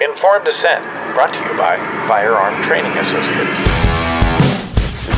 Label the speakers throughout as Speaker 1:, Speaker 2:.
Speaker 1: Informed Dissent, brought to you by Firearm Training Associates.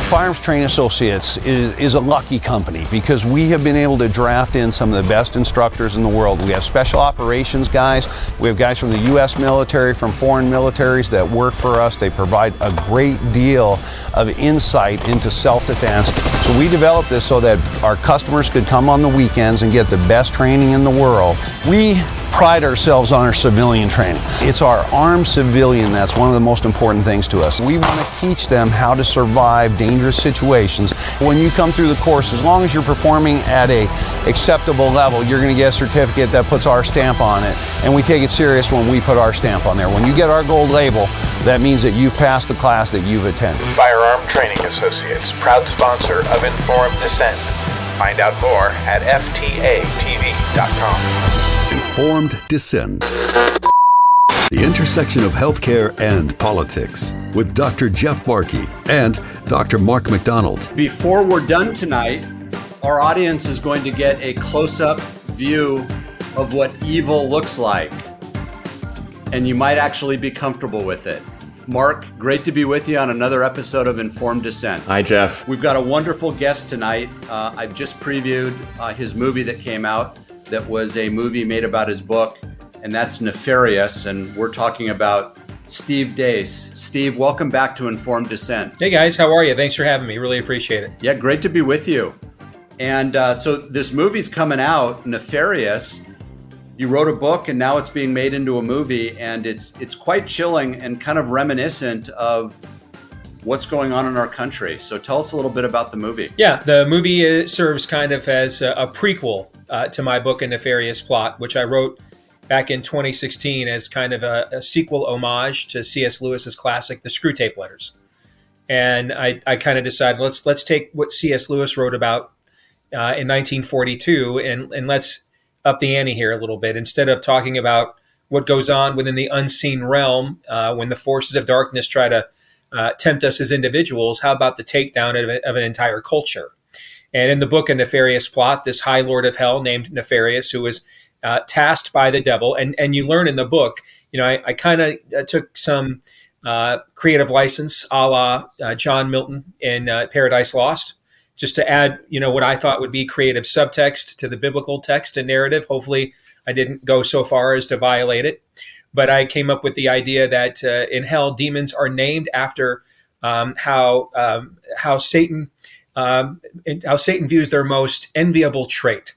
Speaker 2: Firearms Training Associates is, is, a lucky company because we have been able to draft in some of the best instructors in the world. We have special operations guys, we have guys from the U.S. military, from foreign militaries that work for us. They provide a great deal of insight into self-defense. So we developed this so that our customers could come on the weekends and get the best training in the world. We pride ourselves on our civilian training. It's our armed civilian that's one of the most important things to us. We want to teach them how to survive dangerous situations. When you come through the course, as long as you're performing at a acceptable level, you're going to get a certificate that puts our stamp on it. And we take it serious when we put our stamp on there. When you get our gold label, that means that you've passed the class that you've attended.
Speaker 1: Firearm Training Associates, proud sponsor of Informed Dissent. Find out more at FTATV.com.
Speaker 3: Informed Dissent. The intersection of healthcare and politics with Dr. Jeff Barke and Dr. Mark McDonald.
Speaker 4: Before we're done tonight, our audience is going to get a close up view of what evil looks like. And you might actually be comfortable with it. Mark, great to be with you on another episode of Informed Dissent.
Speaker 5: Hi, Jeff.
Speaker 4: We've got a wonderful guest tonight. Uh, I've just previewed uh, his movie that came out that was a movie made about his book, and that's Nefarious. And we're talking about Steve Deace. Steve, welcome back to Informed Dissent.
Speaker 6: Hey guys, how are you? Thanks for having me. Really appreciate it.
Speaker 4: Yeah, great to be with you. And uh, so this movie's coming out, Nefarious. You wrote a book, and now it's being made into a movie, and it's it's quite chilling and kind of reminiscent of what's going on in our country. So tell us a little bit about the movie.
Speaker 6: Yeah, the movie uh, serves kind of as a, prequel uh, to my book, A Nefarious Plot, which I wrote back in 2016 as kind of a, a sequel homage to C.S. Lewis's classic, The Screwtape Letters. And I, I kind of decided let's let's take what C.S. Lewis wrote about uh, in 1942 and and let's up the ante here a little bit. Instead of talking about what goes on within the unseen realm uh, when the forces of darkness try to uh, tempt us as individuals, how about the takedown of, of an entire culture? And in the book, A Nefarious Plot, this High Lord of Hell named Nefarious, who was uh, tasked by the devil, and, and you learn in the book, you know, I, I kind of uh, took some uh, creative license a la uh, John Milton in uh, Paradise Lost, just to add, you know, what I thought would be creative subtext to the biblical text and narrative. Hopefully, I didn't go so far as to violate it. But I came up with the idea that uh, in hell, demons are named after um, how um, how Satan um, how Satan views their most enviable trait.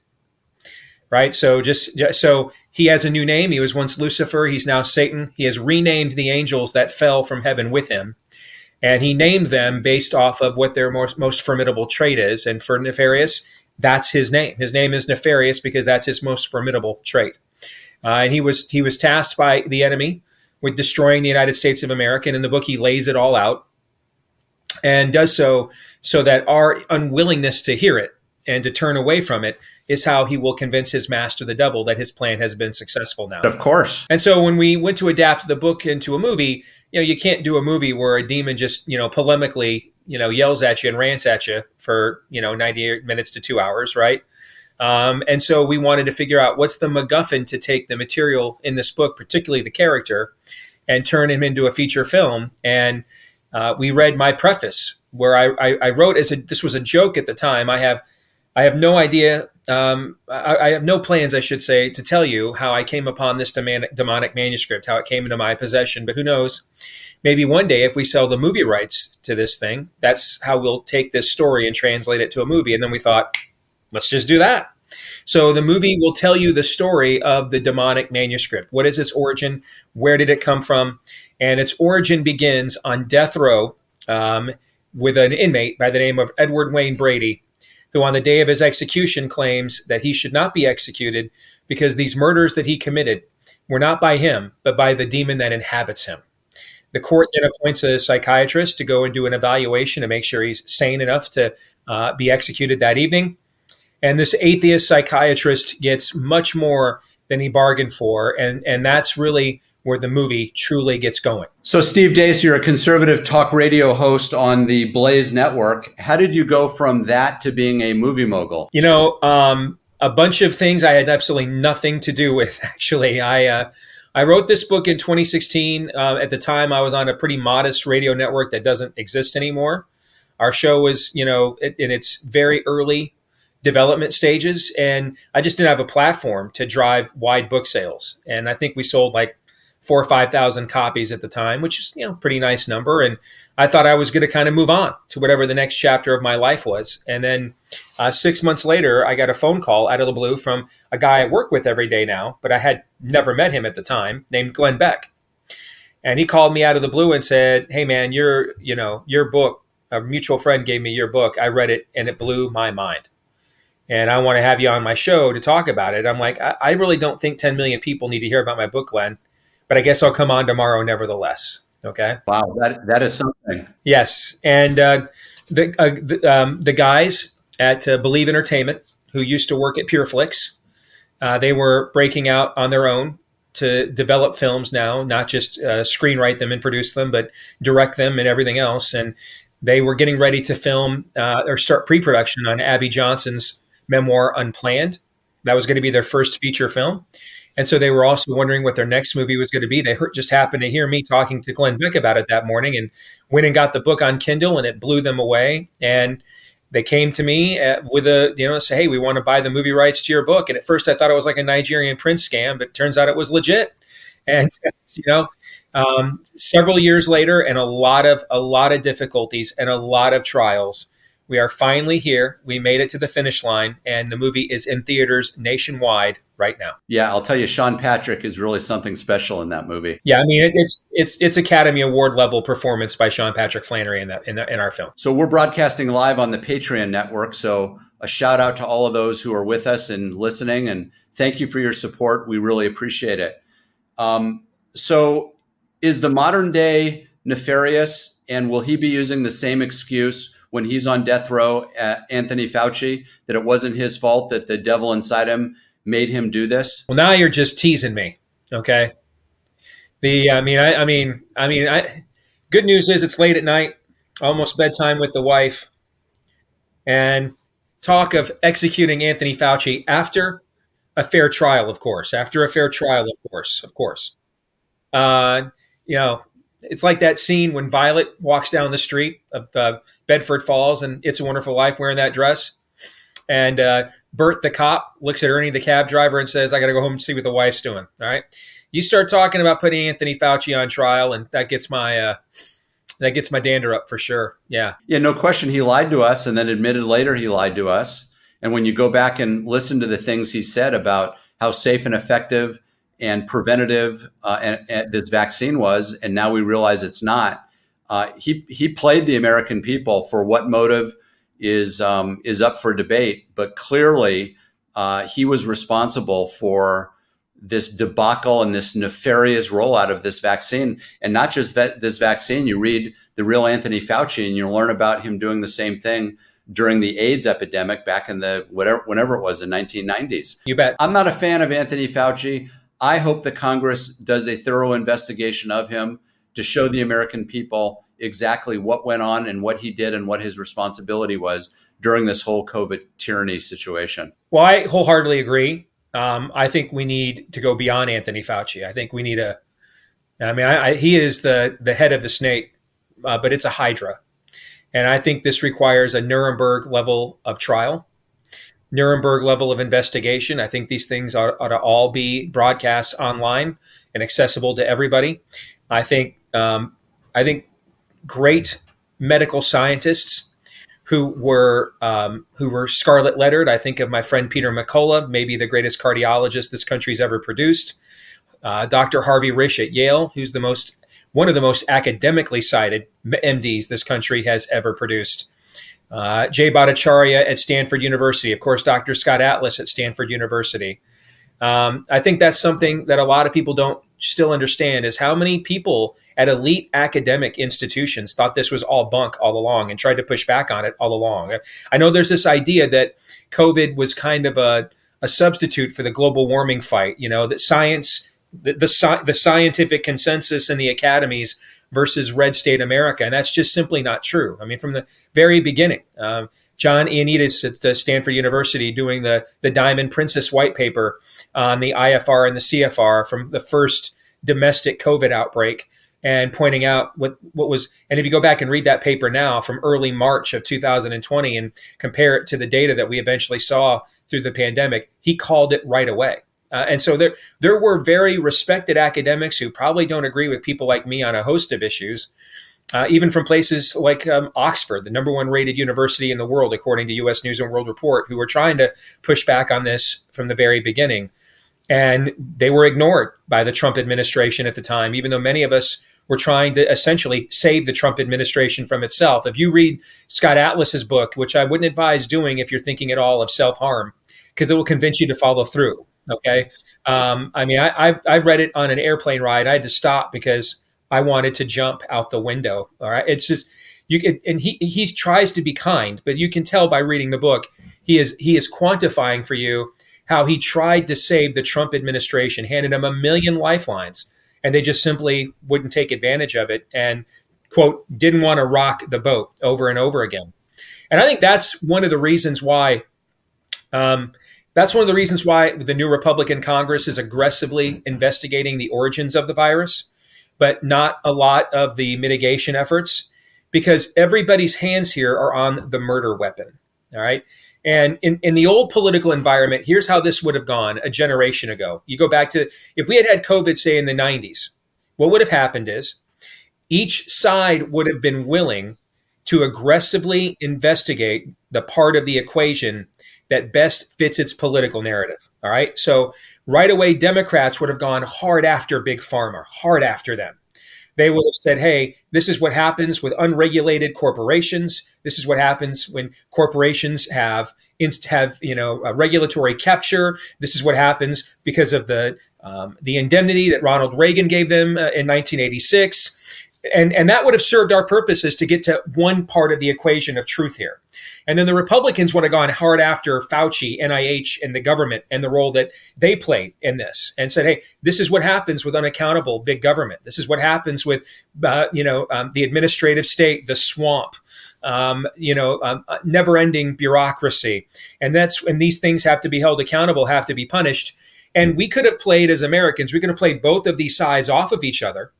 Speaker 6: Right. So just so he has a new name. He was once Lucifer. He's now Satan. He has renamed the angels that fell from heaven with him. And he named them based off of what their most, most formidable trait is. And for Nefarious, that's his name. His name is Nefarious because that's his most formidable trait. Uh, and he was he was tasked by the enemy with destroying the United States of America. And in the book, he lays it all out and does so so that our unwillingness to hear it and to turn away from it is how he will convince his master, the devil, that his plan has been successful now.
Speaker 4: Of course.
Speaker 6: And so when we went to adapt the book into a movie, you know, you can't do a movie where a demon just, you know, polemically, you know, yells at you and rants at you for, you know, 98 minutes to two hours, right? Um, and so we wanted to figure out what's the MacGuffin to take the material in this book, particularly the character, and turn him into a feature film. And uh, we read my preface where I, I, I, wrote as a, this was a joke at the time. I have I have no idea. Um, I, I, have no plans, I should say, to tell you how I came upon this demonic, demonic manuscript, how it came into my possession. But who knows? Maybe one day, if we sell the movie rights to this thing, that's how we'll take this story and translate it to a movie. And then we thought, let's just do that. So the movie will tell you the story of the demonic manuscript. What is its origin? Where did it come from? And its origin begins on death row um, with an inmate by the name of Edward Wayne Brady, who on the day of his execution claims that he should not be executed because these murders that he committed were not by him, but by the demon that inhabits him. The court then appoints a psychiatrist to go and do an evaluation to make sure he's sane enough to uh, be executed that evening. And this atheist psychiatrist gets much more than he bargained for. And, and that's really where the movie truly gets going.
Speaker 4: So, Steve Deace, you're a conservative talk radio host on the Blaze Network. How did you go from that to being a movie mogul?
Speaker 6: You know, um, a bunch of things I had absolutely nothing to do with. Actually, I uh, I wrote this book in 2016. Uh, at the time, I was on a pretty modest radio network that doesn't exist anymore. Our show was, you know, in its very early development stages, and I just didn't have a platform to drive wide book sales. And I think we sold like four or five thousand copies at the time, which is you know pretty nice number. And I thought I was going to kind of move on to whatever the next chapter of my life was. And then uh, six months later, I got a phone call out of the blue from a guy I work with every day now, but I had never met him at the time, named Glenn Beck. And he called me out of the blue and said, "Hey man, your you know your book. A mutual friend gave me your book. I read it and it blew my mind." and I want to have you on my show to talk about it. I'm like, I, I, really don't think 10 million people need to hear about my book, Glenn but I guess I'll come on tomorrow nevertheless. Okay.
Speaker 4: Wow, that that is something.
Speaker 6: Yes, and uh, the uh, the, um, the, guys at uh, Believe Entertainment who used to work at PureFlix, uh, they were breaking out on their own to develop films now, not just uh, screenwrite them and produce them, but direct them and everything else. And they were getting ready to film uh, or start pre-production on Abby Johnson's memoir Unplanned. That was going to be their first feature film. And so they were also wondering what their next movie was going to be. They heard, just happened to hear me talking to Glenn Beck about it that morning and went and got the book on Kindle and it blew them away. And they came to me uh, with a, you know, say, hey, we want to buy the movie rights to your book. And at first I thought it was like a Nigerian prince scam, but turns out it was legit. And, you know, um, several years later and a lot of, a lot of difficulties and a lot of trials, we are finally here. We made it to the finish line, and the movie is in theaters nationwide right now.
Speaker 4: Yeah, I'll tell you, Sean Patrick is really something special in that movie.
Speaker 6: Yeah, I mean, it's it's it's Academy Award level performance by Sean Patrick Flanery in that in, the, in our film.
Speaker 4: So we're broadcasting live on the Patreon network. So a shout out to all of those who are with us and listening, and thank you for your support. We really appreciate it. Um, so, is the modern day nefarious, and will he be using the same excuse? when he's on death row at Anthony Fauci that it wasn't his fault that the devil inside him made him do this?
Speaker 6: Well, now you're just teasing me. Okay. The I mean I, I mean I mean I good news is it's late at night, almost bedtime with the wife, and talk of executing Anthony Fauci after a fair trial, of course. After a fair trial, of course, of course. Uh, you know, it's like that scene when Violet walks down the street of uh, Bedford Falls and It's a Wonderful Life wearing that dress. And uh, Bert, the cop, looks at Ernie, the cab driver, and says, I got to go home and see what the wife's doing. All right. You start talking about putting Anthony Fauci on trial, and that gets my. Uh, that gets my dander up for sure. Yeah.
Speaker 4: Yeah, no question. He lied to us and then admitted later he lied to us. And when you go back and listen to the things he said about how safe and effective and preventative uh, and, and this vaccine was, and now we realize it's not. Uh, he he played the American people for what motive is um, is up for debate, but clearly uh, he was responsible for this debacle and this nefarious rollout of this vaccine, and not just that this vaccine. You read the real Anthony Fauci, and you learn about him doing the same thing during the AIDS epidemic back in the whatever whenever it was in 1990s.
Speaker 6: You bet.
Speaker 4: I'm not a fan of Anthony Fauci. I hope the Congress does a thorough investigation of him to show the American people exactly what went on and what he did and what his responsibility was during this whole COVID tyranny situation.
Speaker 6: Well, I wholeheartedly agree. Um, I think we need to go beyond Anthony Fauci. I think we need a. I mean, I, I, he is the the head of the snake, uh, but it's a hydra, and I think this requires a Nuremberg level of trial. Nuremberg level of investigation. I think these things ought, ought to all be broadcast online and accessible to everybody. I think um, I think great medical scientists who were um, who were scarlet lettered. I think of my friend Peter McCullough, maybe the greatest cardiologist this country's ever produced. Uh, Dr. Harvey Risch at Yale, who's the most one of the most academically cited MDs this country has ever produced. Uh, Jay Bhattacharya at Stanford University, of course, Dr. Scott Atlas at Stanford University. Um, I think that's something that a lot of people don't still understand is how many people at elite academic institutions thought this was all bunk all along and tried to push back on it all along. I know there's this idea that COVID was kind of a, a substitute for the global warming fight, you know, that science, the, the, the scientific consensus in the academies versus red state America. And that's just simply not true. I mean, from the very beginning, um, John Ioannidis at Stanford University doing the, the Diamond Princess white paper on the IFR and the CFR from the first domestic COVID outbreak and pointing out what what was and if you go back and read that paper now from early March of 2020 and compare it to the data that we eventually saw through the pandemic, he called it right away. Uh, and so there there were very respected academics who probably don't agree with people like me on a host of issues. Uh, even from places like um, Oxford, the number one rated university in the world, according to U.S. News and World Report, who were trying to push back on this from the very beginning. And they were ignored by the Trump administration at the time, even though many of us were trying to essentially save the Trump administration from itself. If you read Scott Atlas's book, which I wouldn't advise doing if you're thinking at all of self harm, because it will convince you to follow through. Okay. Um, I mean, I, I, I read it on an airplane ride. I had to stop because I wanted to jump out the window. All right. It's just, you and he he tries to be kind, but you can tell by reading the book he is he is quantifying for you how he tried to save the Trump administration, handed him a million lifelines, and they just simply wouldn't take advantage of it and quote didn't want to rock the boat over and over again and i think that's one of the reasons why um, that's one of the reasons why the new republican congress is aggressively investigating the origins of the virus but not a lot of the mitigation efforts because everybody's hands here are on the murder weapon all right and in, in the old political environment, here's how this would have gone a generation ago. You go back to if we had had COVID, say, in the 90s, what would have happened is each side would have been willing to aggressively investigate the part of the equation that best fits its political narrative. All right. So right away, Democrats would have gone hard after Big Pharma, hard after them they would have said, hey, this is what happens with unregulated corporations. This is what happens when corporations have have you know regulatory capture. This is what happens because of the um, the indemnity that Ronald Reagan gave them uh, in 1986 and and that would have served our purposes to get to one part of the equation of truth here. And then the Republicans would have gone hard after Fauci, NIH, and the government and the role that they played in this, and said, "Hey, this is what happens with unaccountable big government. This is what happens with, uh, you know, um, the administrative state, the swamp, um, you know, um, uh, never-ending bureaucracy, and that's when these things have to be held accountable, have to be punished." And we could have played as Americans, we could have played both of these sides off of each other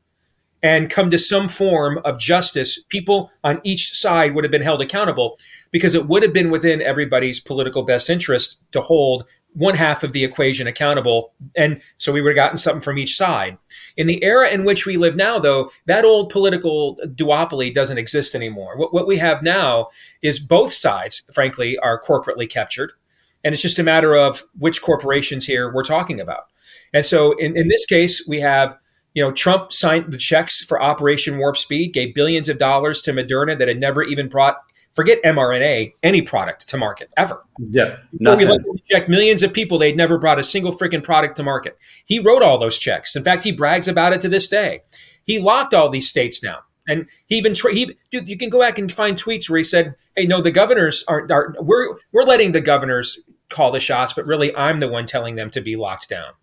Speaker 6: and come to some form of justice, people on each side would have been held accountable because it would have been within everybody's political best interest to hold one half of the equation accountable. And so we would have gotten something from each side. In the era in which we live now, though, that old political duopoly doesn't exist anymore. What, what we have now is both sides, frankly, are corporately captured. And it's just a matter of which corporations here we're talking about. And so in, in this case, we have you know, Trump signed the checks for Operation Warp Speed, gave billions of dollars to Moderna that had never even brought, forget mRNA, any product to market ever.
Speaker 4: Yeah, nothing.
Speaker 6: We let millions of people. They'd never brought a single freaking product to market. He wrote all those checks. In fact, he brags about it to this day. He locked all these states down. And he even tra- he dude, you can go back and find tweets where he said, "Hey, no, the governors aren't. Are, we're we're letting the governors call the shots, but really, I'm the one telling them to be locked down."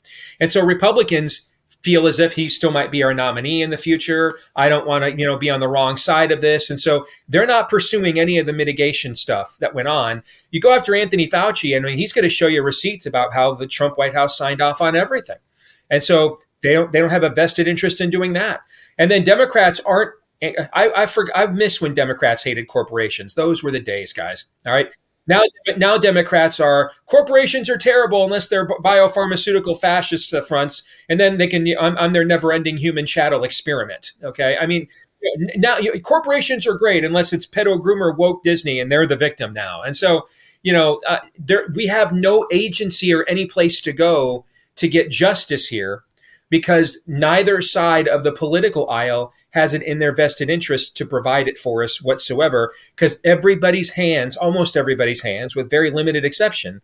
Speaker 6: And so Republicans feel as if he still might be our nominee in the future. I don't want to, you know, be on the wrong side of this. And so they're not pursuing any of the mitigation stuff that went on. You go after Anthony Fauci, and I mean, he's going to show you receipts about how the Trump White House signed off on everything. And so they don't they don't have a vested interest in doing that. And then Democrats aren't I, when Democrats hated corporations. Those were the days, guys. All right. Now, now Democrats are corporations are terrible unless they're biopharmaceutical fascist fronts, and then they can. I'm, I'm their never-ending human chattel experiment. Okay, I mean, now you corporations are great unless it's pedo groomer woke Disney, and they're the victim now. And so, you know, uh, there we have no agency or any place to go to get justice here because neither side of the political aisle has it in their vested interest to provide it for us whatsoever because everybody's hands almost everybody's hands with very limited exception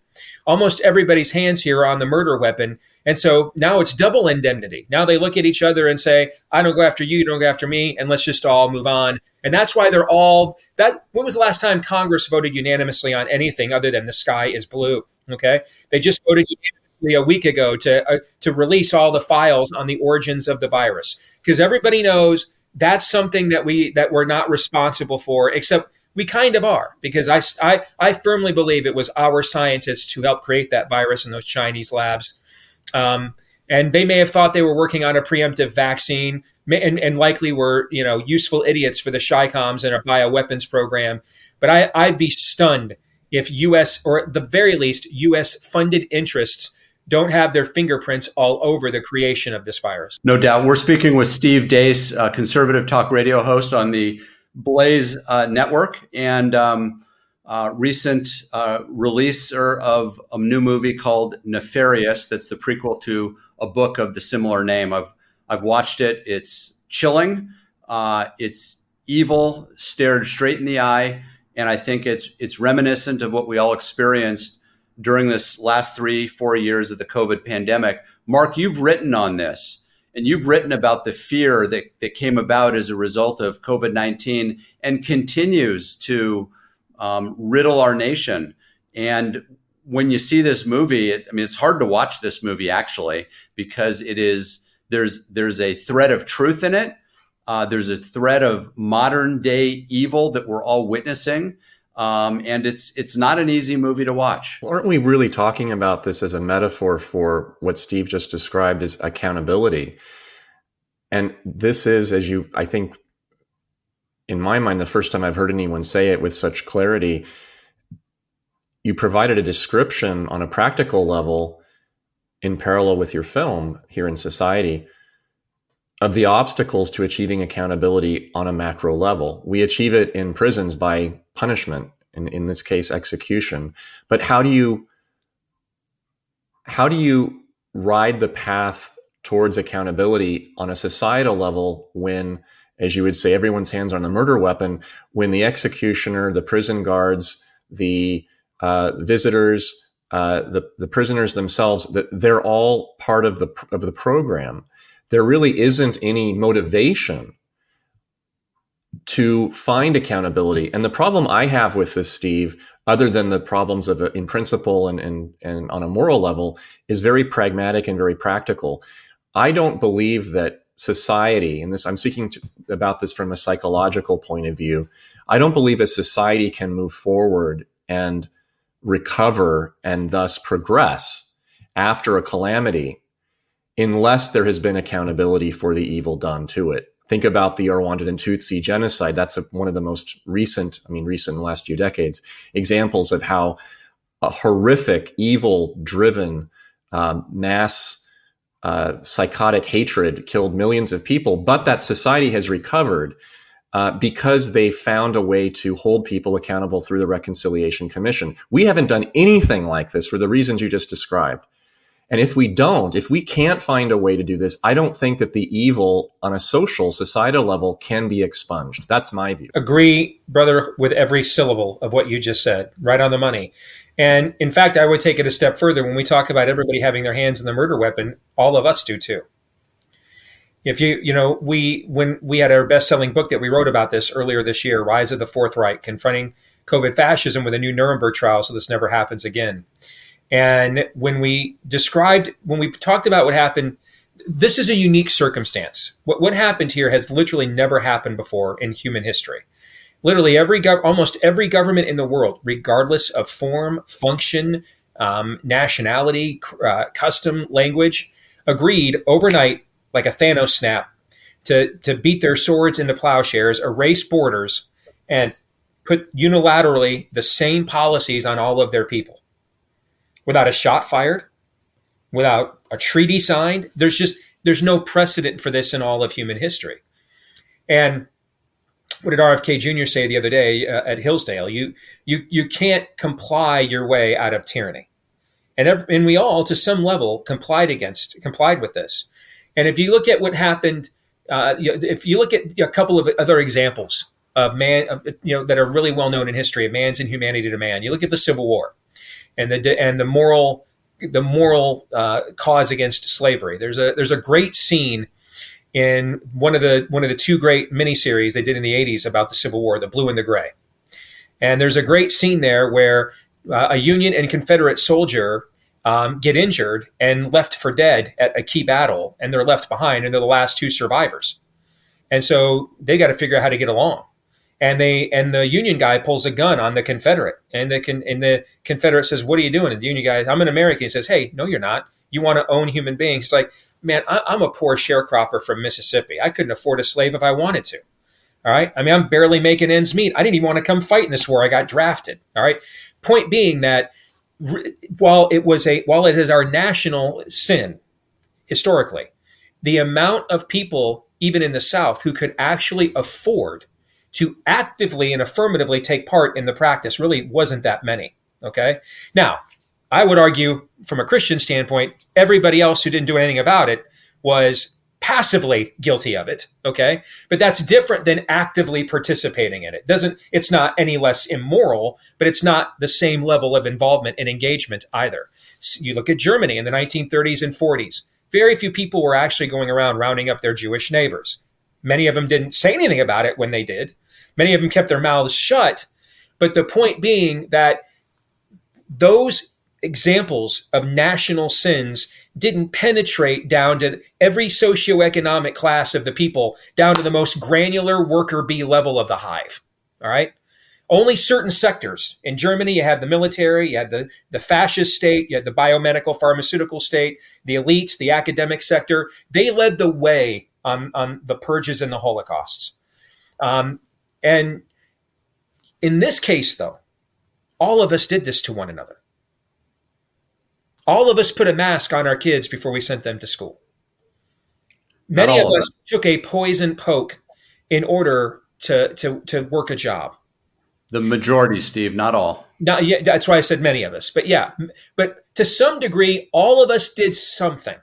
Speaker 6: almost everybody's hands here are on the murder weapon. And so now it's double indemnity. Now they look at each other and say i don't go after you you don't go after me and let's just all move on. And that's why they're all that when was the last time congress voted unanimously on anything other than the sky is blue okay? They just voted unanimously a week ago to uh, to release all the files on the origins of the virus because everybody knows that's something that we that we're not responsible for except we kind of are because I, I, I firmly believe it was our scientists who helped create that virus in those Chinese labs. Um, and they may have thought they were working on a preemptive vaccine and, and likely were you know useful idiots for the Chicoms and our bioweapons program but I, i'd be stunned if us or at the very least us funded interests don't have their fingerprints all over the creation of this virus
Speaker 4: no doubt we're speaking with steve deace conservative talk radio host on the blaze uh, network and um, uh, recent uh, releaser of a new movie called Nefarious. That's the prequel to a book of the similar name. I've I've watched it. It's chilling. Uh, it's evil, stared straight in the eye, and I think it's it's reminiscent of what we all experienced during this last three four years of the COVID pandemic. Mark, you've written on this. And you've written about the fear that, that came about as a result of COVID 19 and continues to um, riddle our nation. And when you see this movie, it, I mean, it's hard to watch this movie actually because it is there's there's a thread of truth in it. Uh, there's a thread of modern day evil that we're all witnessing. Um, and it's it's not an easy movie to watch.
Speaker 5: Aren't we really talking about this as a metaphor for what Steve just described as accountability? And this is, as you, I think, in my mind, the first time I've heard anyone say it with such clarity. You provided a description on a practical level in parallel with your film here in society of the obstacles to achieving accountability on a macro level. We achieve it in prisons by punishment, in, in this case, execution. But how do you how do you ride the path towards accountability on a societal level when as you would say, everyone's hands are on the murder weapon when the executioner, the prison guards, the uh, visitors, uh, the the prisoners themselves, that they're all part of the of the program. There really isn't any motivation to find accountability. And the problem I have with this, Steve, other than the problems of uh, in principle and, and, and on a moral level, is very pragmatic and very practical. I don't believe that society, and this I'm speaking to, about this from a psychological point of view, I don't believe a society can move forward and recover and thus progress after a calamity unless there has been accountability for the evil done to it. Think about the Rwandan and Tutsi genocide. That's a, one of the most recent, I mean, recent in the last few decades, examples of how a horrific, evil driven um, mass uh, psychotic hatred killed millions of people, but that society has recovered uh, because they found a way to hold people accountable through the Reconciliation Commission. We haven't done anything like this for the reasons you just described. And if we don't, if we can't find a way to do this, I don't think that the evil on a social, societal level can be expunged. That's my view.
Speaker 6: Agree, brother, with every syllable of what you just said. Right on the money. And in fact, I would take it a step further. When we talk about everybody having their hands in the murder weapon, all of us do too. If you, you know, we, when we had our best selling book that we wrote about this earlier this year, Rise of the Fourth Reich, confronting COVID fascism with a new Nuremberg trial so this never happens again. And when we described, when we talked about what happened, this is a unique circumstance. What, what happened here has literally never happened before in human history literally every gov- almost every government in the world, regardless of form, function, um, nationality, uh, custom, language, agreed overnight, like a Thanos snap, to to beat their swords into plowshares, erase borders, and put unilaterally the same policies on all of their people, without a shot fired, without a treaty signed. There's just there's no precedent for this in all of human history, and what did RFK Jr. say the other day uh, at Hillsdale? You you you can't comply your way out of tyranny, and every, and we all to some level complied against complied with this. And if you look at what happened, uh, if you look at a couple of other examples of man, of, you know, that are really well known in history of man's inhumanity to man, you look at the Civil War, and the and the moral the moral uh, cause against slavery. There's a there's a great scene in one of the one of the two great miniseries they did in the 80s about the Civil War, The Blue and the Gray. And there's a great scene there where uh, a Union and Confederate soldier um, get injured and left for dead at a key battle, and they're left behind, and they're the last two survivors. And so they got to figure out how to get along. And they and the Union guy pulls a gun on the Confederate, and the and the Confederate says, "What are you doing?" And the Union guy, "I'm an American." He says, "Hey, no, you're not. You want to own human beings. It's like, man, I, I'm a poor sharecropper from Mississippi. I couldn't afford a slave if I wanted to. All right. I mean, I'm barely making ends meet. I didn't even want to come fight in this war. I got drafted. All right. Point being that while it was a while it is our national sin historically, the amount of people even in the South who could actually afford to actively and affirmatively take part in the practice really wasn't that many. Okay. Now, I would argue from a Christian standpoint, everybody else who didn't do anything about it was passively guilty of it okay but that's different than actively participating in it doesn't it's not any less immoral but it's not the same level of involvement and engagement either you look at germany in the 1930s and 40s very few people were actually going around rounding up their jewish neighbors many of them didn't say anything about it when they did many of them kept their mouths shut but the point being that those examples of national sins didn't penetrate down to every socioeconomic class of the people, down to the most granular worker bee level of the hive. All right. Only certain sectors. In Germany, you had the military, you had the, the fascist state, you had the biomedical pharmaceutical state, the elites, the academic sector. They led the way on, on the purges and the holocausts. Um, and in this case, though, all of us did this to one another. All of us put a mask on our kids before we sent them to school. Many of, of us took a poison poke in order to, to, to work a job.
Speaker 4: The majority, Steve, not all.
Speaker 6: Not, yeah, that's why I said many of us. But yeah, but to some degree, all of us did something.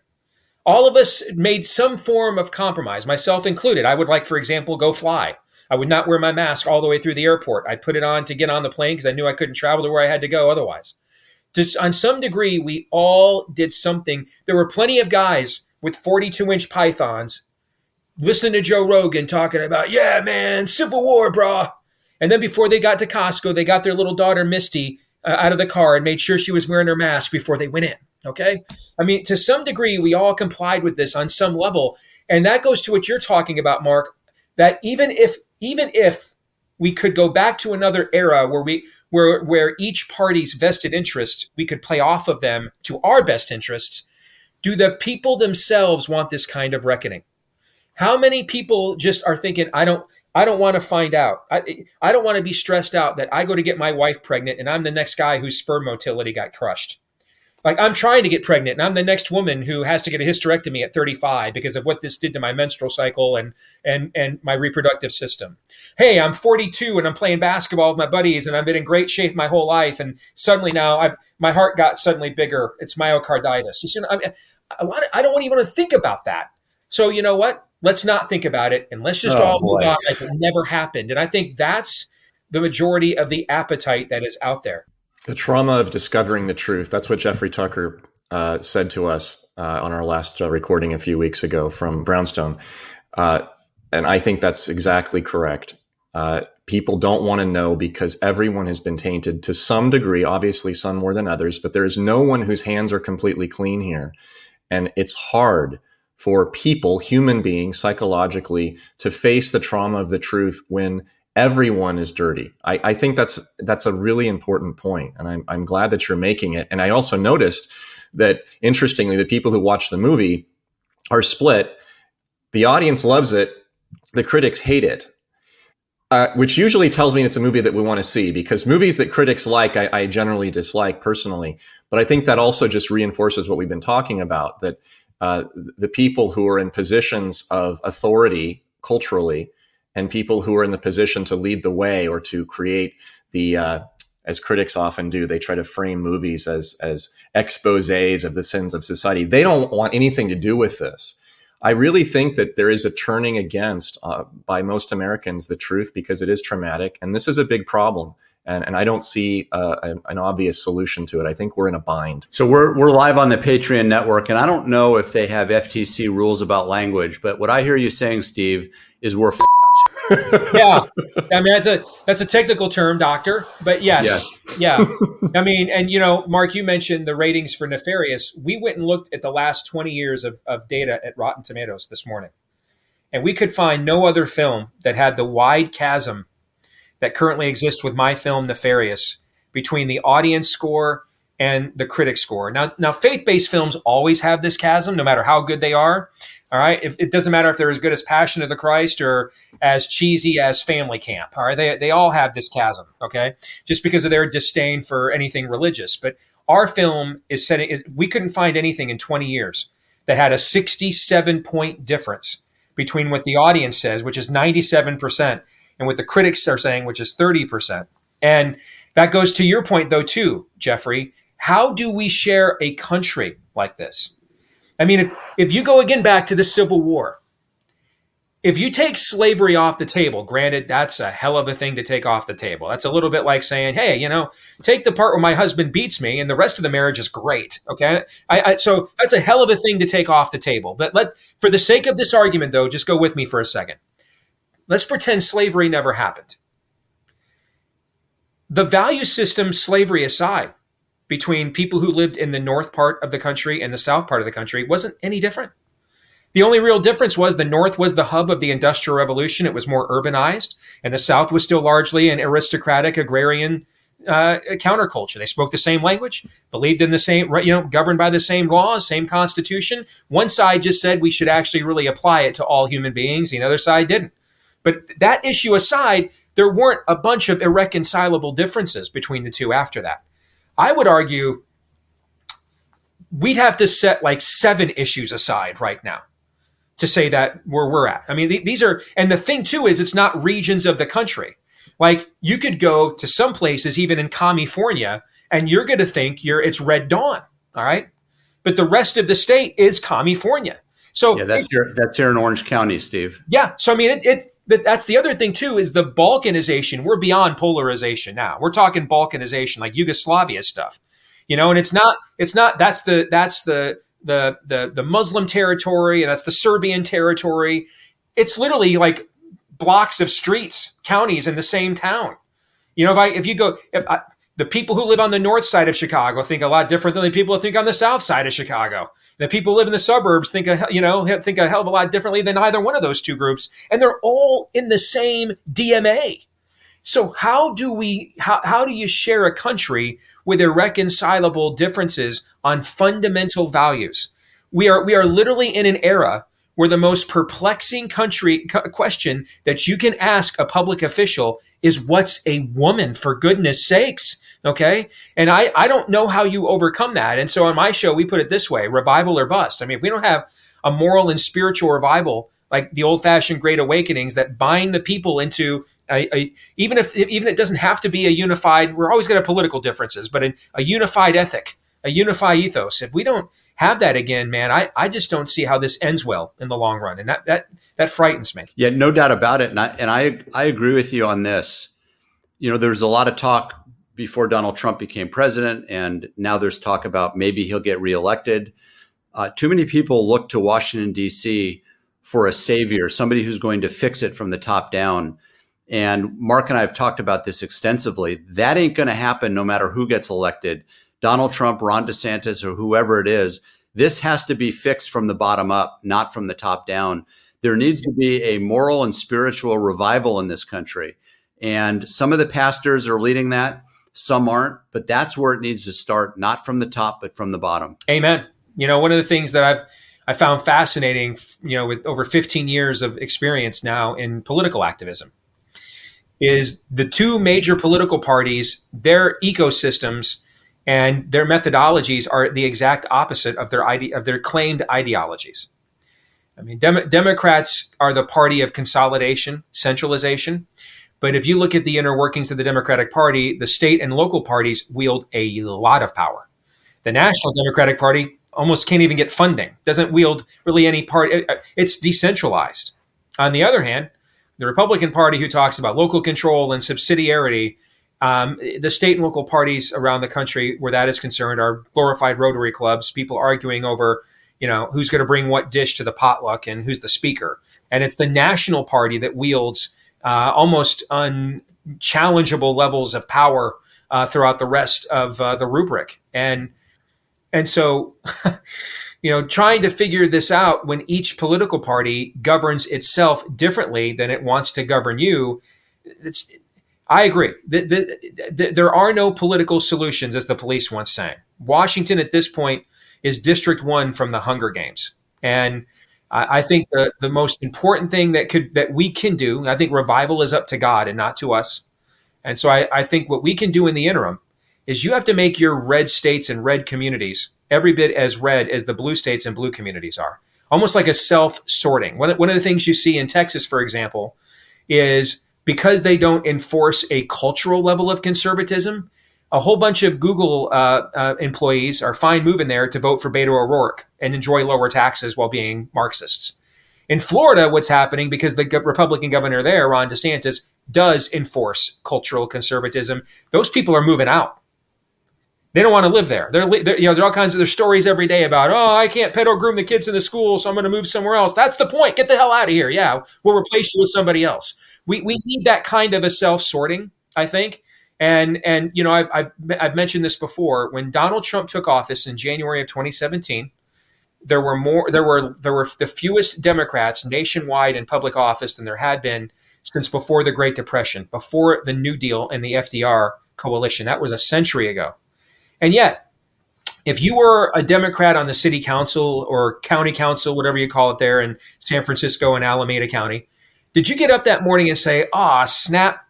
Speaker 6: All of us made some form of compromise, myself included. I would like, for example, go fly. I would not wear my mask all the way through the airport. I'd put it on to get on the plane because I knew I couldn't travel to where I had to go otherwise to, on some degree, we all did something. There were plenty of guys with 42 inch pythons listening to Joe Rogan talking about, yeah, man, Civil War, brah. And then before they got to Costco, they got their little daughter, Misty, uh, out of the car and made sure she was wearing her mask before they went in. Okay. I mean, to some degree, we all complied with this on some level. And that goes to what you're talking about, Mark, that even if, even if we could go back to another era where we where where each party's vested interests we could play off of them to our best interests do the people themselves want this kind of reckoning how many people just are thinking i don't i don't want to find out i, I don't want to be stressed out that i go to get my wife pregnant and i'm the next guy whose sperm motility got crushed like I'm trying to get pregnant and I'm the next woman who has to get a hysterectomy at 35 because of what this did to my menstrual cycle and and and my reproductive system. Hey, I'm 42 and I'm playing basketball with my buddies and I've been in great shape my whole life and suddenly now I've my heart got suddenly bigger. It's myocarditis. You know, I, mean, a lot of, I don't want even want to think about that. So you know what? Let's not think about it and let's just oh, all move on like it never happened. And I think that's the majority of the appetite that is out there.
Speaker 5: The trauma of discovering the truth. That's what Jeffrey Tucker uh, said to us uh, on our last uh, recording a few weeks ago from Brownstone. Uh, and I think that's exactly correct. Uh, people don't want to know because everyone has been tainted to some degree, obviously, some more than others, but there is no one whose hands are completely clean here. And it's hard for people, human beings, psychologically, to face the trauma of the truth when everyone is dirty. I, I, think that's that's a really important point, and I'm I'm glad that you're making it. And I also noticed that interestingly, the people who watch the movie are split. The audience loves it, the critics hate it. Uh, which usually tells me it's a movie that we want to see because movies that critics like, I, I generally dislike personally. But I think that also just reinforces what we've been talking about that uh, the people who are in positions of authority culturally and people who are in the position to lead the way or to create the uh, as critics often do they try to frame movies as as exposés of the sins of society they don't want anything to do with this i really think that there is a turning against uh, by most americans the truth because it is traumatic and this is a big problem and, and I don't see uh, an, an, obvious solution to it. I think we're in a bind.
Speaker 4: So we're we're live on the Patreon network, and I don't know if they have FTC rules about language, but what I hear you saying, Steve, is we're
Speaker 6: yeah, I mean that's a that's a technical term, doctor. But yes, yes. yeah. I mean, and you know, Mark, you mentioned the ratings for Nefarious. We went and looked at the last twenty years of, of data at Rotten Tomatoes this morning, and we could find no other film that had the wide chasm that currently exists with my film Nefarious between the audience score, and the critic score. Now, now faith-based films always have this chasm, no matter how good they are. All right, if, it doesn't matter if they're as good as Passion of the Christ or as cheesy as Family Camp. All right, they they all have this chasm. Okay, just because of their disdain for anything religious. But our film is setting. Is, we couldn't find anything in 20 years that had a 67 point difference between what the audience says, which is 97 percent, and what the critics are saying, which is 30 percent. And that goes to your point, though, too, Jeffrey. How do we share a country like this? I mean, if, if you go again back to the Civil War, if you take slavery off the table, granted, that's a hell of a thing to take off the table. That's a little bit like saying, hey, you know, take the part where my husband beats me and the rest of the marriage is great. Okay. I, I, so that's a hell of a thing to take off the table. But let, for the sake of this argument, though, just go with me for a second. Let's pretend slavery never happened. The value system, slavery aside, between people who lived in the north part of the country and the south part of the country wasn't any different. The only real difference was the North was the hub of the Industrial Revolution. It was more urbanized, and the South was still largely an aristocratic agrarian uh, counterculture. They spoke the same language, believed in the same, you know, governed by the same laws, same constitution. One side just said we should actually really apply it to all human beings. The other side didn't. But that issue aside, there weren't a bunch of irreconcilable differences between the two after that. I would argue we'd have to set like seven issues aside right now to say that where we're at. I mean, th- these are, and the thing too is it's not regions of the country. Like you could go to some places, even in California, and you're going to think you're it's Red Dawn. All right. But the rest of the state is California. So
Speaker 4: yeah, that's here. That's here in Orange County, Steve.
Speaker 6: Yeah. So I mean, it, it but that's the other thing too is the balkanization. We're beyond polarization now. We're talking balkanization like yugoslavia stuff you know and it's not it's not that's the that's the the the, the muslim territory that's the serbian territory. It's literally like blocks of streets counties in the same town. You know if i if you go if I, the people who live on the north side of chicago think a lot different than the people who think on the south side of chicago the people live in the suburbs think a, you know think a hell of a lot differently than either one of those two groups, and they're all in the same DMA. So how do we how, how do you share a country with irreconcilable differences on fundamental values? We are we are literally in an era where the most perplexing country question that you can ask a public official is what's a woman for goodness sakes Okay. And I, I don't know how you overcome that. And so on my show, we put it this way revival or bust. I mean, if we don't have a moral and spiritual revival, like the old fashioned great awakenings that bind the people into a, a, even if even it doesn't have to be a unified we're always going to have political differences but a, a unified ethic a unified ethos if we don't have that again man I, I just don't see how this ends well in the long run and that that that frightens me
Speaker 4: yeah no doubt about it and i and i i agree with you on this you know there's a lot of talk before Donald Trump became president, and now there's talk about maybe he'll get reelected. Uh, too many people look to Washington, D.C. for a savior, somebody who's going to fix it from the top down. And Mark and I have talked about this extensively. That ain't going to happen no matter who gets elected Donald Trump, Ron DeSantis, or whoever it is. This has to be fixed from the bottom up, not from the top down. There needs to be a moral and spiritual revival in this country. And some of the pastors are leading that some aren't, but that's where it needs to start, not from the top, but from the bottom.
Speaker 6: Amen. You know, one of the things that I've I found fascinating, you know, with over 15 years of experience now in political activism, is the two major political parties, their ecosystems and their methodologies are the exact opposite of their ide- of their claimed ideologies. I mean, Dem- Democrats are the party of consolidation, centralization. But if you look at the inner workings of the Democratic Party, the state and local parties wield a lot of power. The National Democratic Party almost can't even get funding, doesn't wield really any part. It's decentralized. On the other hand, the Republican Party, who talks about local control and subsidiarity, um, the state and local parties around the country where that is concerned are glorified Rotary clubs, people arguing over, you know, who's going to bring what dish to the potluck and who's the speaker. And it's the national party that wields uh, almost unchallengeable levels of power uh, throughout the rest of uh, the rubric. And and so, you know, trying to figure this out when each political party governs itself differently than it wants to govern you, it's I agree. The, the, the, there are no political solutions, as the police once sang. Washington at this point is District One from the Hunger Games, and I, I think the the most important thing that could that we can do. I think revival is up to God and not to us, and so I, I think what we can do in the interim is you have to make your red states and red communities every bit as red as the blue states and blue communities are. Almost like a self sorting. One, one of the things you see in Texas, for example, is because they don't enforce a cultural level of conservatism, a whole bunch of Google uh, uh, employees are fine moving there to vote for Beto O'Rourke and enjoy lower taxes while being Marxists. In Florida, what's happening because the Republican governor there, Ron DeSantis, does enforce cultural conservatism, those people are moving out. They don't want to live there. They're, they're, you know, there are all kinds of their stories every day about, oh, I can't pedo groom the kids in the school, so I'm going to move somewhere else. That's the point. Get the hell out of here. Yeah, we'll replace you with somebody else. We we need that kind of a self sorting, I think. And and you know, I've, I've I've mentioned this before. When Donald Trump took office in January of 2017, there were more. There were there were the fewest Democrats nationwide in public office than there had been since before the Great Depression, before the New Deal and the FDR coalition. That was a century ago. And yet, if you were a Democrat on the city council or county council, whatever you call it there in San Francisco and Alameda County, did you get up that morning and say, ah, snap,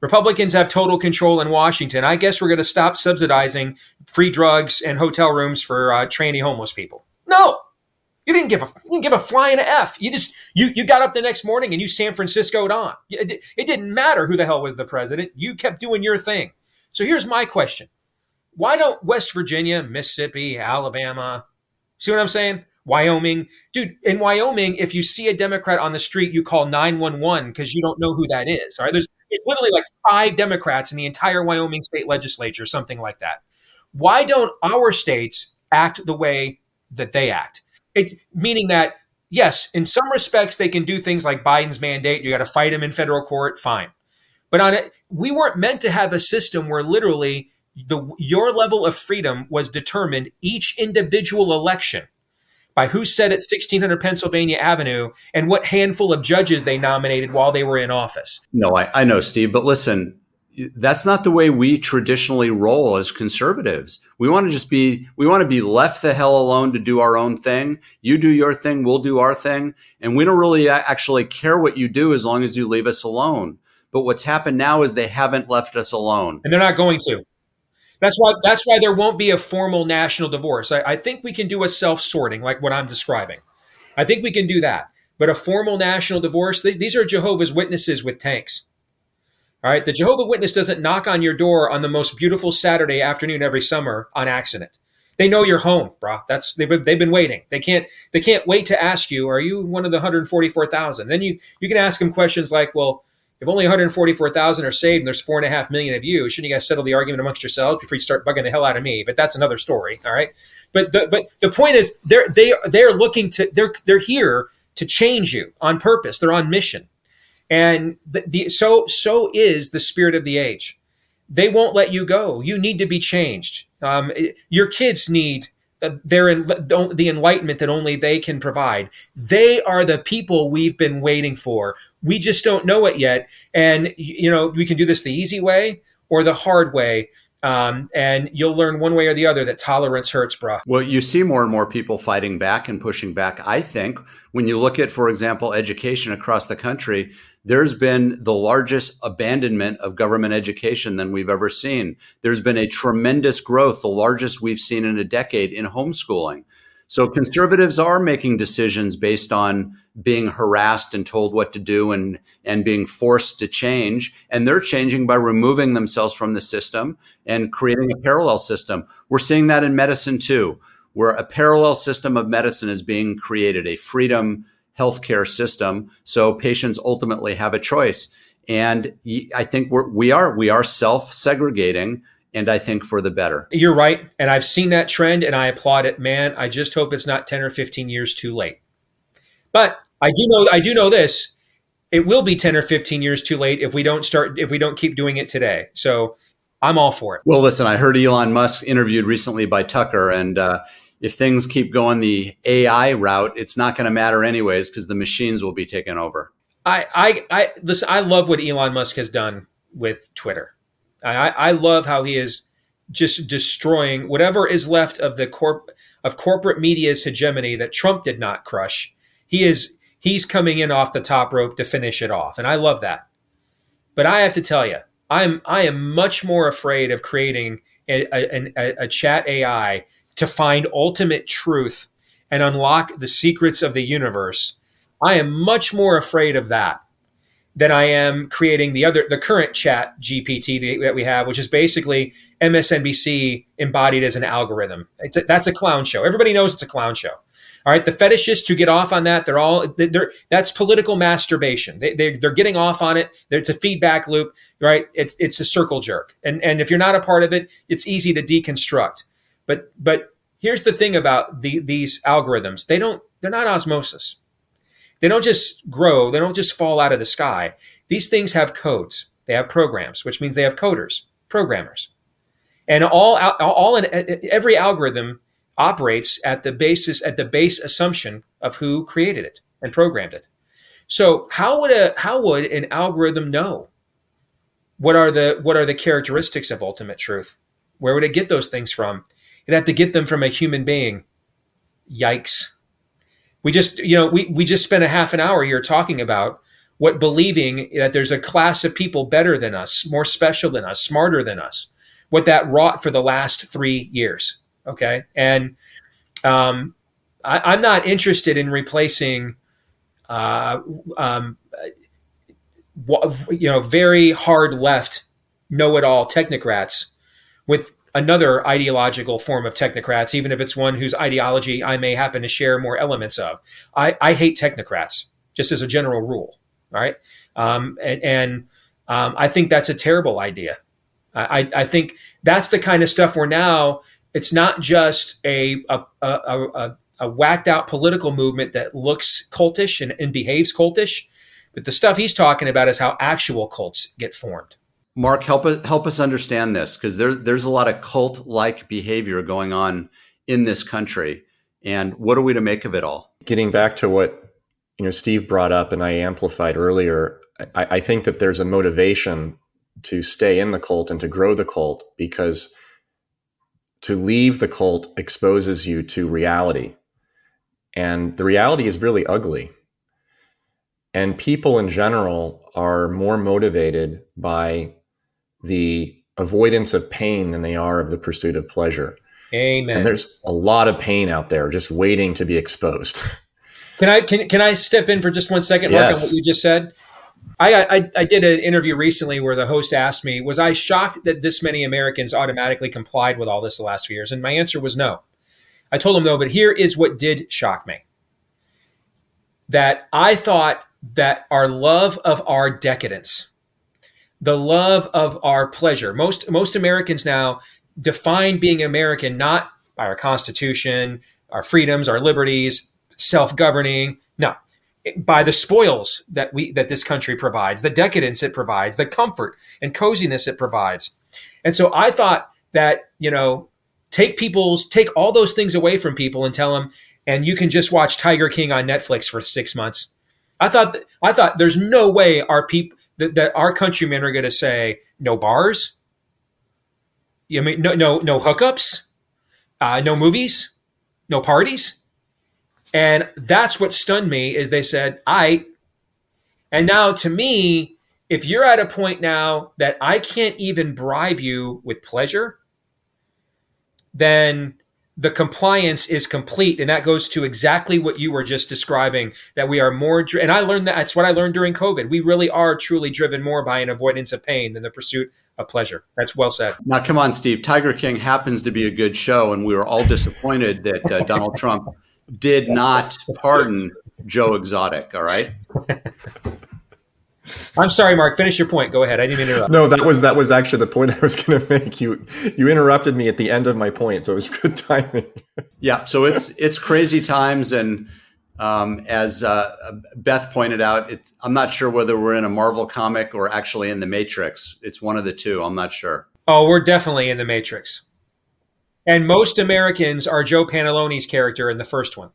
Speaker 6: Republicans have total control in Washington. I guess we're going to stop subsidizing free drugs and hotel rooms for uh, tranny homeless people. No, you didn't give a you didn't give a flying f. You just you you got up the next morning and you San Franciscoed on. It, it didn't matter who the hell was the president. You kept doing your thing. So here's my question: Why don't West Virginia, Mississippi, Alabama, see what I'm saying? Wyoming, dude. In Wyoming, if you see a Democrat on the street, you call nine one one because you don't know who that is. All right, there's it's literally like five Democrats in the entire Wyoming state legislature, something like that. Why don't our states act the way that they act? It, meaning that, yes, in some respects, they can do things like Biden's mandate. You got to fight him in federal court, fine. But on it, we weren't meant to have a system where literally the your level of freedom was determined each individual election by who said at 1600 Pennsylvania Avenue and what handful of judges they nominated while they were in office.
Speaker 4: No, I, I know, Steve, but listen, that's not the way we traditionally roll as conservatives. We want to just be, we want to be left the hell alone to do our own thing. You do your thing, we'll do our thing. And we don't really actually care what you do as long as you leave us alone. But what's happened now is they haven't left us alone.
Speaker 6: And they're not going to. That's why that's why there won't be a formal national divorce. I, I think we can do a self sorting like what I'm describing. I think we can do that. But a formal national divorce, th- these are Jehovah's Witnesses with tanks. All right, the Jehovah Witness doesn't knock on your door on the most beautiful Saturday afternoon every summer on accident. They know you're home, bro. That's they've been, they've been waiting. They can't they can't wait to ask you, are you one of the 144,000? Then you you can ask them questions like, well, if only 144,000 are saved and there's four and a half million of you, shouldn't you guys settle the argument amongst yourselves before you start bugging the hell out of me? But that's another story. All right. But the, but the point is they're, they, they're looking to, they're, they're here to change you on purpose. They're on mission. And the, the, so, so is the spirit of the age. They won't let you go. You need to be changed. Um, your kids need they're in the enlightenment that only they can provide. They are the people we've been waiting for. We just don't know it yet. And, you know, we can do this the easy way or the hard way. Um, and you'll learn one way or the other that tolerance hurts, bruh.
Speaker 4: Well, you see more and more people fighting back and pushing back. I think when you look at, for example, education across the country, there's been the largest abandonment of government education than we've ever seen. There's been a tremendous growth, the largest we've seen in a decade in homeschooling. So conservatives are making decisions based on being harassed and told what to do and, and being forced to change. And they're changing by removing themselves from the system and creating a parallel system. We're seeing that in medicine too, where a parallel system of medicine is being created, a freedom healthcare system. So patients ultimately have a choice. And I think we're, we are, we are self segregating. And I think for the better.
Speaker 6: You're right. And I've seen that trend and I applaud it. Man, I just hope it's not 10 or 15 years too late. But I do know, I do know this. It will be 10 or 15 years too late if we don't start, if we don't keep doing it today. So I'm all for it.
Speaker 4: Well, listen, I heard Elon Musk interviewed recently by Tucker, and uh, if things keep going the AI route, it's not going to matter anyways because the machines will be taken over.
Speaker 6: I, I, I listen. I love what Elon Musk has done with Twitter. I, I love how he is just destroying whatever is left of the corp of corporate media's hegemony that Trump did not crush. He is he's coming in off the top rope to finish it off, and I love that. But I have to tell you, I'm I am much more afraid of creating a, a, a chat AI to find ultimate truth and unlock the secrets of the universe. I am much more afraid of that than I am creating the other the current chat GPT that we have, which is basically MSNBC embodied as an algorithm. A, that's a clown show. Everybody knows it's a clown show. All right, the fetishists who get off on that, they're all they're that's political masturbation. They, they they're getting off on it. It's a feedback loop, right? It's it's a circle jerk, and and if you're not a part of it, it's easy to deconstruct. But but here's the thing about the, these algorithms: they don't they're not osmosis. They don't just grow. They don't just fall out of the sky. These things have codes. They have programs, which means they have coders, programmers, and all all in every algorithm operates at the basis at the base assumption of who created it and programmed it. So how would a how would an algorithm know what are the what are the characteristics of ultimate truth? Where would it get those things from? It'd have to get them from a human being. Yikes. We just you know we, we just spent a half an hour here talking about what believing that there's a class of people better than us, more special than us, smarter than us, what that wrought for the last three years. Okay. And um, I, am not interested in replacing, uh, um, you know, very hard left, know it all technocrats with another ideological form of technocrats, even if it's one whose ideology I may happen to share more elements of. I, I hate technocrats just as a general rule. Right. Um, and, and um, I think that's a terrible idea. I, I think that's the kind of stuff where now it's not just a a, a, a, a whacked out political movement that looks cultish and, and behaves cultish, but the stuff he's talking about is how actual cults get formed.
Speaker 4: Mark, help us help us understand this because there, there's a lot of cult like behavior going on in this country, and what are we to make of it all?
Speaker 5: Getting back to what you know Steve brought up and I amplified earlier, I, I think that there's a motivation to stay in the cult and to grow the cult because to leave the cult exposes you to reality. And the reality is really ugly. And people in general are more motivated by the avoidance of pain than they are of the pursuit of pleasure.
Speaker 6: Amen.
Speaker 5: And there's a lot of pain out there just waiting to be exposed.
Speaker 6: Can I can, can I step in for just one second, Mark, yes. on what you just said? I, I, I did an interview recently where the host asked me, "Was I shocked that this many Americans automatically complied with all this the last few years?" And my answer was no. I told him no, but here is what did shock me: that I thought that our love of our decadence, the love of our pleasure, most most Americans now define being American not by our Constitution, our freedoms, our liberties, self-governing. No, by the spoils that we that this country provides, the decadence it provides, the comfort and coziness it provides. And so I thought that, you know, take people's take all those things away from people and tell them and you can just watch Tiger King on Netflix for 6 months. I thought I thought there's no way our people that, that our countrymen are going to say no bars. You mean no no no hookups, uh, no movies, no parties. And that's what stunned me is they said, I and now to me, if you're at a point now that I can't even bribe you with pleasure, then the compliance is complete and that goes to exactly what you were just describing that we are more and i learned that that's what i learned during covid we really are truly driven more by an avoidance of pain than the pursuit of pleasure that's well said
Speaker 4: now come on steve tiger king happens to be a good show and we were all disappointed that uh, donald trump did not pardon Joe Exotic. All right.
Speaker 6: I'm sorry, Mark. Finish your point. Go ahead. I didn't interrupt.
Speaker 5: No, that was that was actually the point I was going to make. You you interrupted me at the end of my point, so it was good timing.
Speaker 4: yeah. So it's it's crazy times, and um, as uh, Beth pointed out, it's, I'm not sure whether we're in a Marvel comic or actually in the Matrix. It's one of the two. I'm not sure.
Speaker 6: Oh, we're definitely in the Matrix. And most Americans are Joe Pantoliano's character in the first one.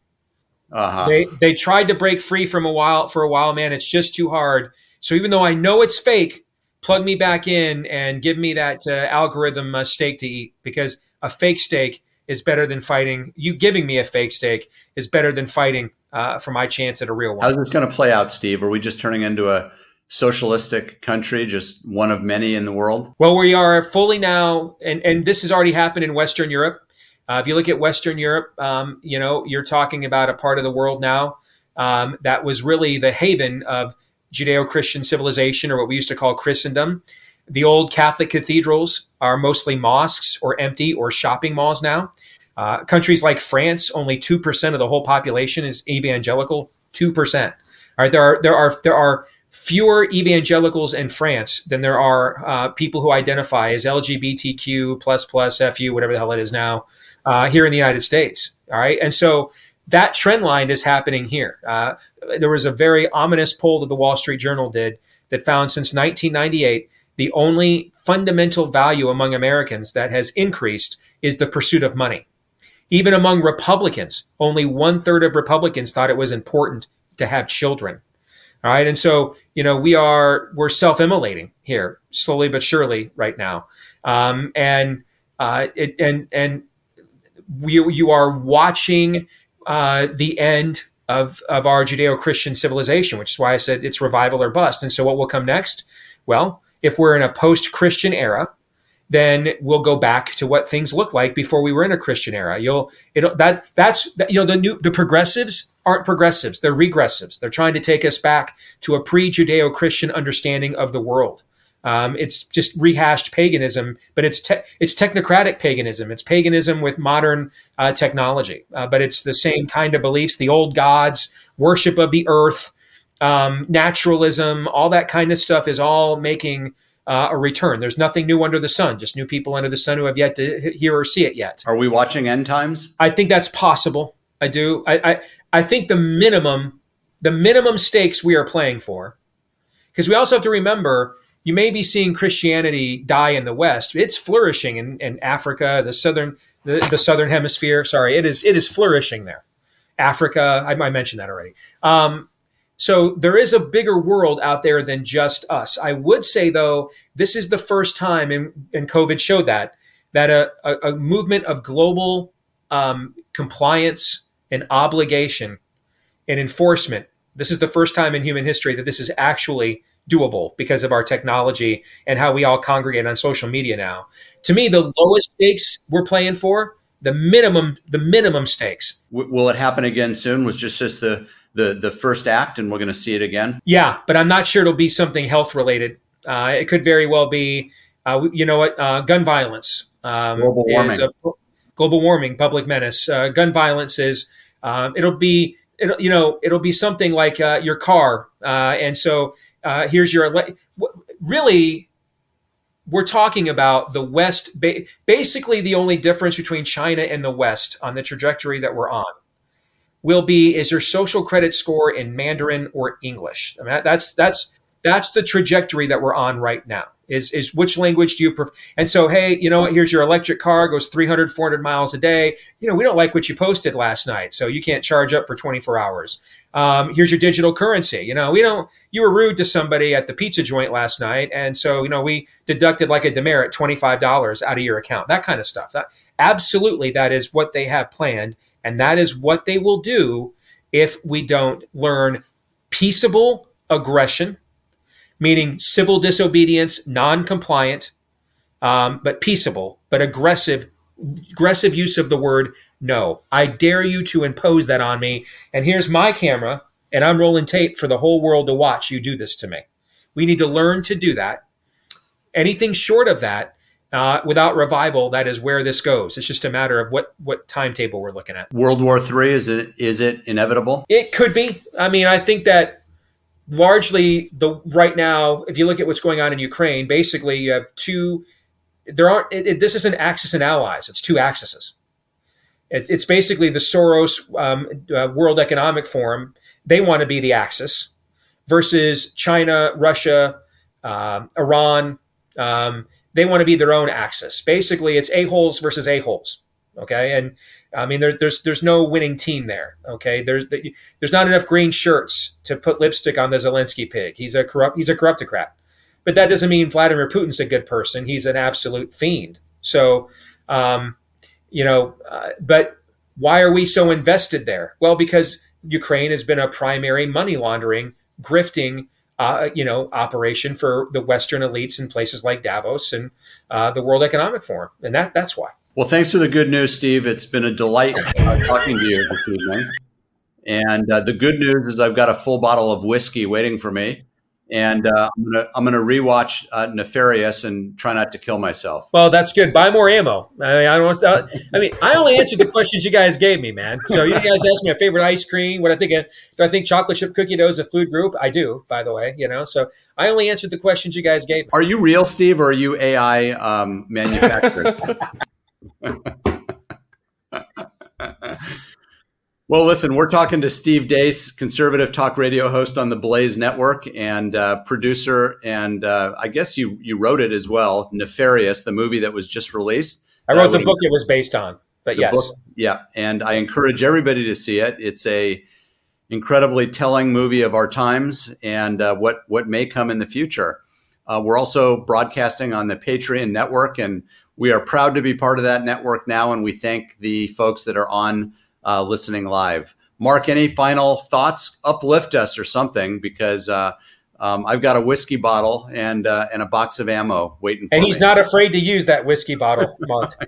Speaker 6: Uh-huh. They they tried to break free from a while for a while, man. It's just too hard. So even though I know it's fake, plug me back in and give me that uh, algorithm uh, steak to eat because a fake steak is better than fighting. You giving me a fake steak is better than fighting uh, for my chance at a real one.
Speaker 4: How's this going to play out, Steve? Are we just turning into a socialistic country, just one of many in the world?
Speaker 6: Well, we are fully now, and, and this has already happened in Western Europe. Uh, if you look at Western Europe, um, you know, you're talking about a part of the world now um, that was really the haven of Judeo Christian civilization, or what we used to call Christendom. The old Catholic cathedrals are mostly mosques or empty or shopping malls now. Uh, countries like France, only two percent of the whole population is evangelical. Two percent. All right, there are there are there are fewer evangelicals in France than there are uh, people who identify as LGBTQ plus plus FU, whatever the hell it is now, uh, here in the United States. All right, and so that trend line is happening here. Uh, there was a very ominous poll that the Wall Street Journal did that found since 1998 the only fundamental value among Americans that has increased is the pursuit of money. Even among Republicans, only one third of Republicans thought it was important to have children. All right, and so you know we are we're self-immolating here slowly but surely right now, um, and uh, it, and and we, you are watching uh, the end of, of our Judeo Christian civilization, which is why I said it's revival or bust. And so, what will come next? Well, if we're in a post Christian era, then we'll go back to what things looked like before we were in a Christian era. You'll it that that's you know the new the progressives aren't progressives; they're regressives. They're trying to take us back to a pre Judeo Christian understanding of the world. Um, it's just rehashed paganism, but it's te- it's technocratic paganism. It's paganism with modern uh, technology, uh, but it's the same kind of beliefs: the old gods, worship of the earth, um, naturalism, all that kind of stuff is all making uh, a return. There's nothing new under the sun; just new people under the sun who have yet to hear or see it yet.
Speaker 4: Are we watching end times?
Speaker 6: I think that's possible. I do. I I, I think the minimum the minimum stakes we are playing for, because we also have to remember you may be seeing Christianity die in the West. It's flourishing in, in Africa, the southern the, the, southern hemisphere. Sorry, it is it is flourishing there. Africa, I, I mentioned that already. Um, so there is a bigger world out there than just us. I would say though, this is the first time, and, COVID showed that that a, a, a movement of global um, compliance and obligation and enforcement. This is the first time in human history that this is actually doable because of our technology and how we all congregate on social media now. To me, the lowest stakes we're playing for, the minimum, the minimum stakes.
Speaker 4: W- will it happen again soon? Was just just the the the first act, and we're going to see it again.
Speaker 6: Yeah, but I'm not sure it'll be something health related. Uh, it could very well be, uh, you know what, uh, gun violence.
Speaker 4: Um, global warming. A,
Speaker 6: global warming, public menace. Uh, gun violence is. Um, it'll be. It'll, you know, it'll be something like uh, your car, uh, and so uh, here's your really we're talking about the west basically the only difference between china and the west on the trajectory that we're on will be is your social credit score in mandarin or english? I mean, that's that's that's the trajectory that we're on right now is is which language do you prefer and so hey you know what here's your electric car goes 300 400 miles a day. You know we don't like what you posted last night so you can't charge up for 24 hours. Um, here's your digital currency. You know we don't you were rude to somebody at the pizza joint last night and so you know we deducted like a demerit $25 out of your account that kind of stuff. That absolutely that is what they have planned and that is what they will do if we don't learn peaceable aggression meaning civil disobedience, non-compliant, um, but peaceable, but aggressive, aggressive use of the word no. I dare you to impose that on me. And here's my camera, and I'm rolling tape for the whole world to watch you do this to me. We need to learn to do that. Anything short of that, uh, without revival, that is where this goes. It's just a matter of what what timetable we're looking at.
Speaker 4: World War III is it is it inevitable?
Speaker 6: It could be. I mean, I think that largely the right now, if you look at what's going on in Ukraine, basically you have two. There aren't. It, it, this isn't Axis and Allies. It's two axes. It, it's basically the Soros um, uh, World Economic Forum. They want to be the axis versus China, Russia, uh, Iran. Um, they want to be their own axis. Basically, it's a holes versus a holes. Okay, and I mean, there, there's there's no winning team there. Okay, there's there's not enough green shirts to put lipstick on the Zelensky pig. He's a corrupt he's a corruptocrat. but that doesn't mean Vladimir Putin's a good person. He's an absolute fiend. So, um, you know, uh, but why are we so invested there? Well, because Ukraine has been a primary money laundering, grifting, uh, you know, operation for the Western elites in places like Davos and uh, the World Economic Forum, and that that's why.
Speaker 4: Well, thanks for the good news, Steve. It's been a delight uh, talking to you this evening. And uh, the good news is I've got a full bottle of whiskey waiting for me and uh, I'm gonna I'm gonna rewatch uh, Nefarious and try not to kill myself.
Speaker 6: Well, that's good. Buy more ammo. I mean, I don't. Uh, I mean, I only answered the questions you guys gave me, man. So you guys asked me a favorite ice cream. What I think? Of, do I think chocolate chip cookie dough is a food group? I do, by the way. You know, so I only answered the questions you guys gave me.
Speaker 4: Are you real, Steve, or are you AI um, manufactured? Well, listen, we're talking to Steve Deace, conservative talk radio host on the Blaze Network and uh, producer, and uh, I guess you you wrote it as well, Nefarious, the movie that was just released.
Speaker 6: I wrote uh, the book it was based on, but yes, book,
Speaker 4: yeah, and I encourage everybody to see it. It's a incredibly telling movie of our times and uh, what what may come in the future. Uh, we're also broadcasting on the Patreon network, and we are proud to be part of that network now. And we thank the folks that are on uh, listening live. Mark, any final thoughts? Uplift us or something because uh, um, I've got a whiskey bottle and uh, and a box of ammo waiting.
Speaker 6: For And he's
Speaker 4: me.
Speaker 6: not afraid to use that whiskey bottle, Mark.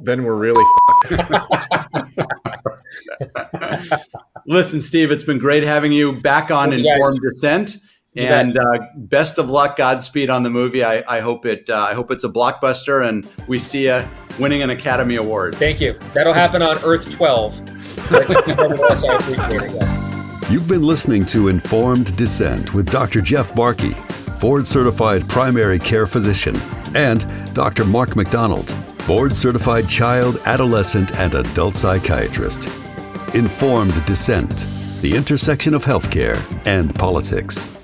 Speaker 5: then we're really.
Speaker 4: Listen, Steve, it's been great having you back on Informed Dissent. And uh, best of luck, Godspeed on the movie. I, I hope it. Uh, I hope it's a blockbuster, and we see you winning an Academy Award.
Speaker 6: Thank you. That'll happen on Earth 12.
Speaker 3: You've been listening to Informed Dissent with Dr. Jeff Barke, board certified primary care physician, and Dr. Mark McDonald, board certified child, adolescent, and adult psychiatrist. Informed Dissent, the intersection of healthcare and politics.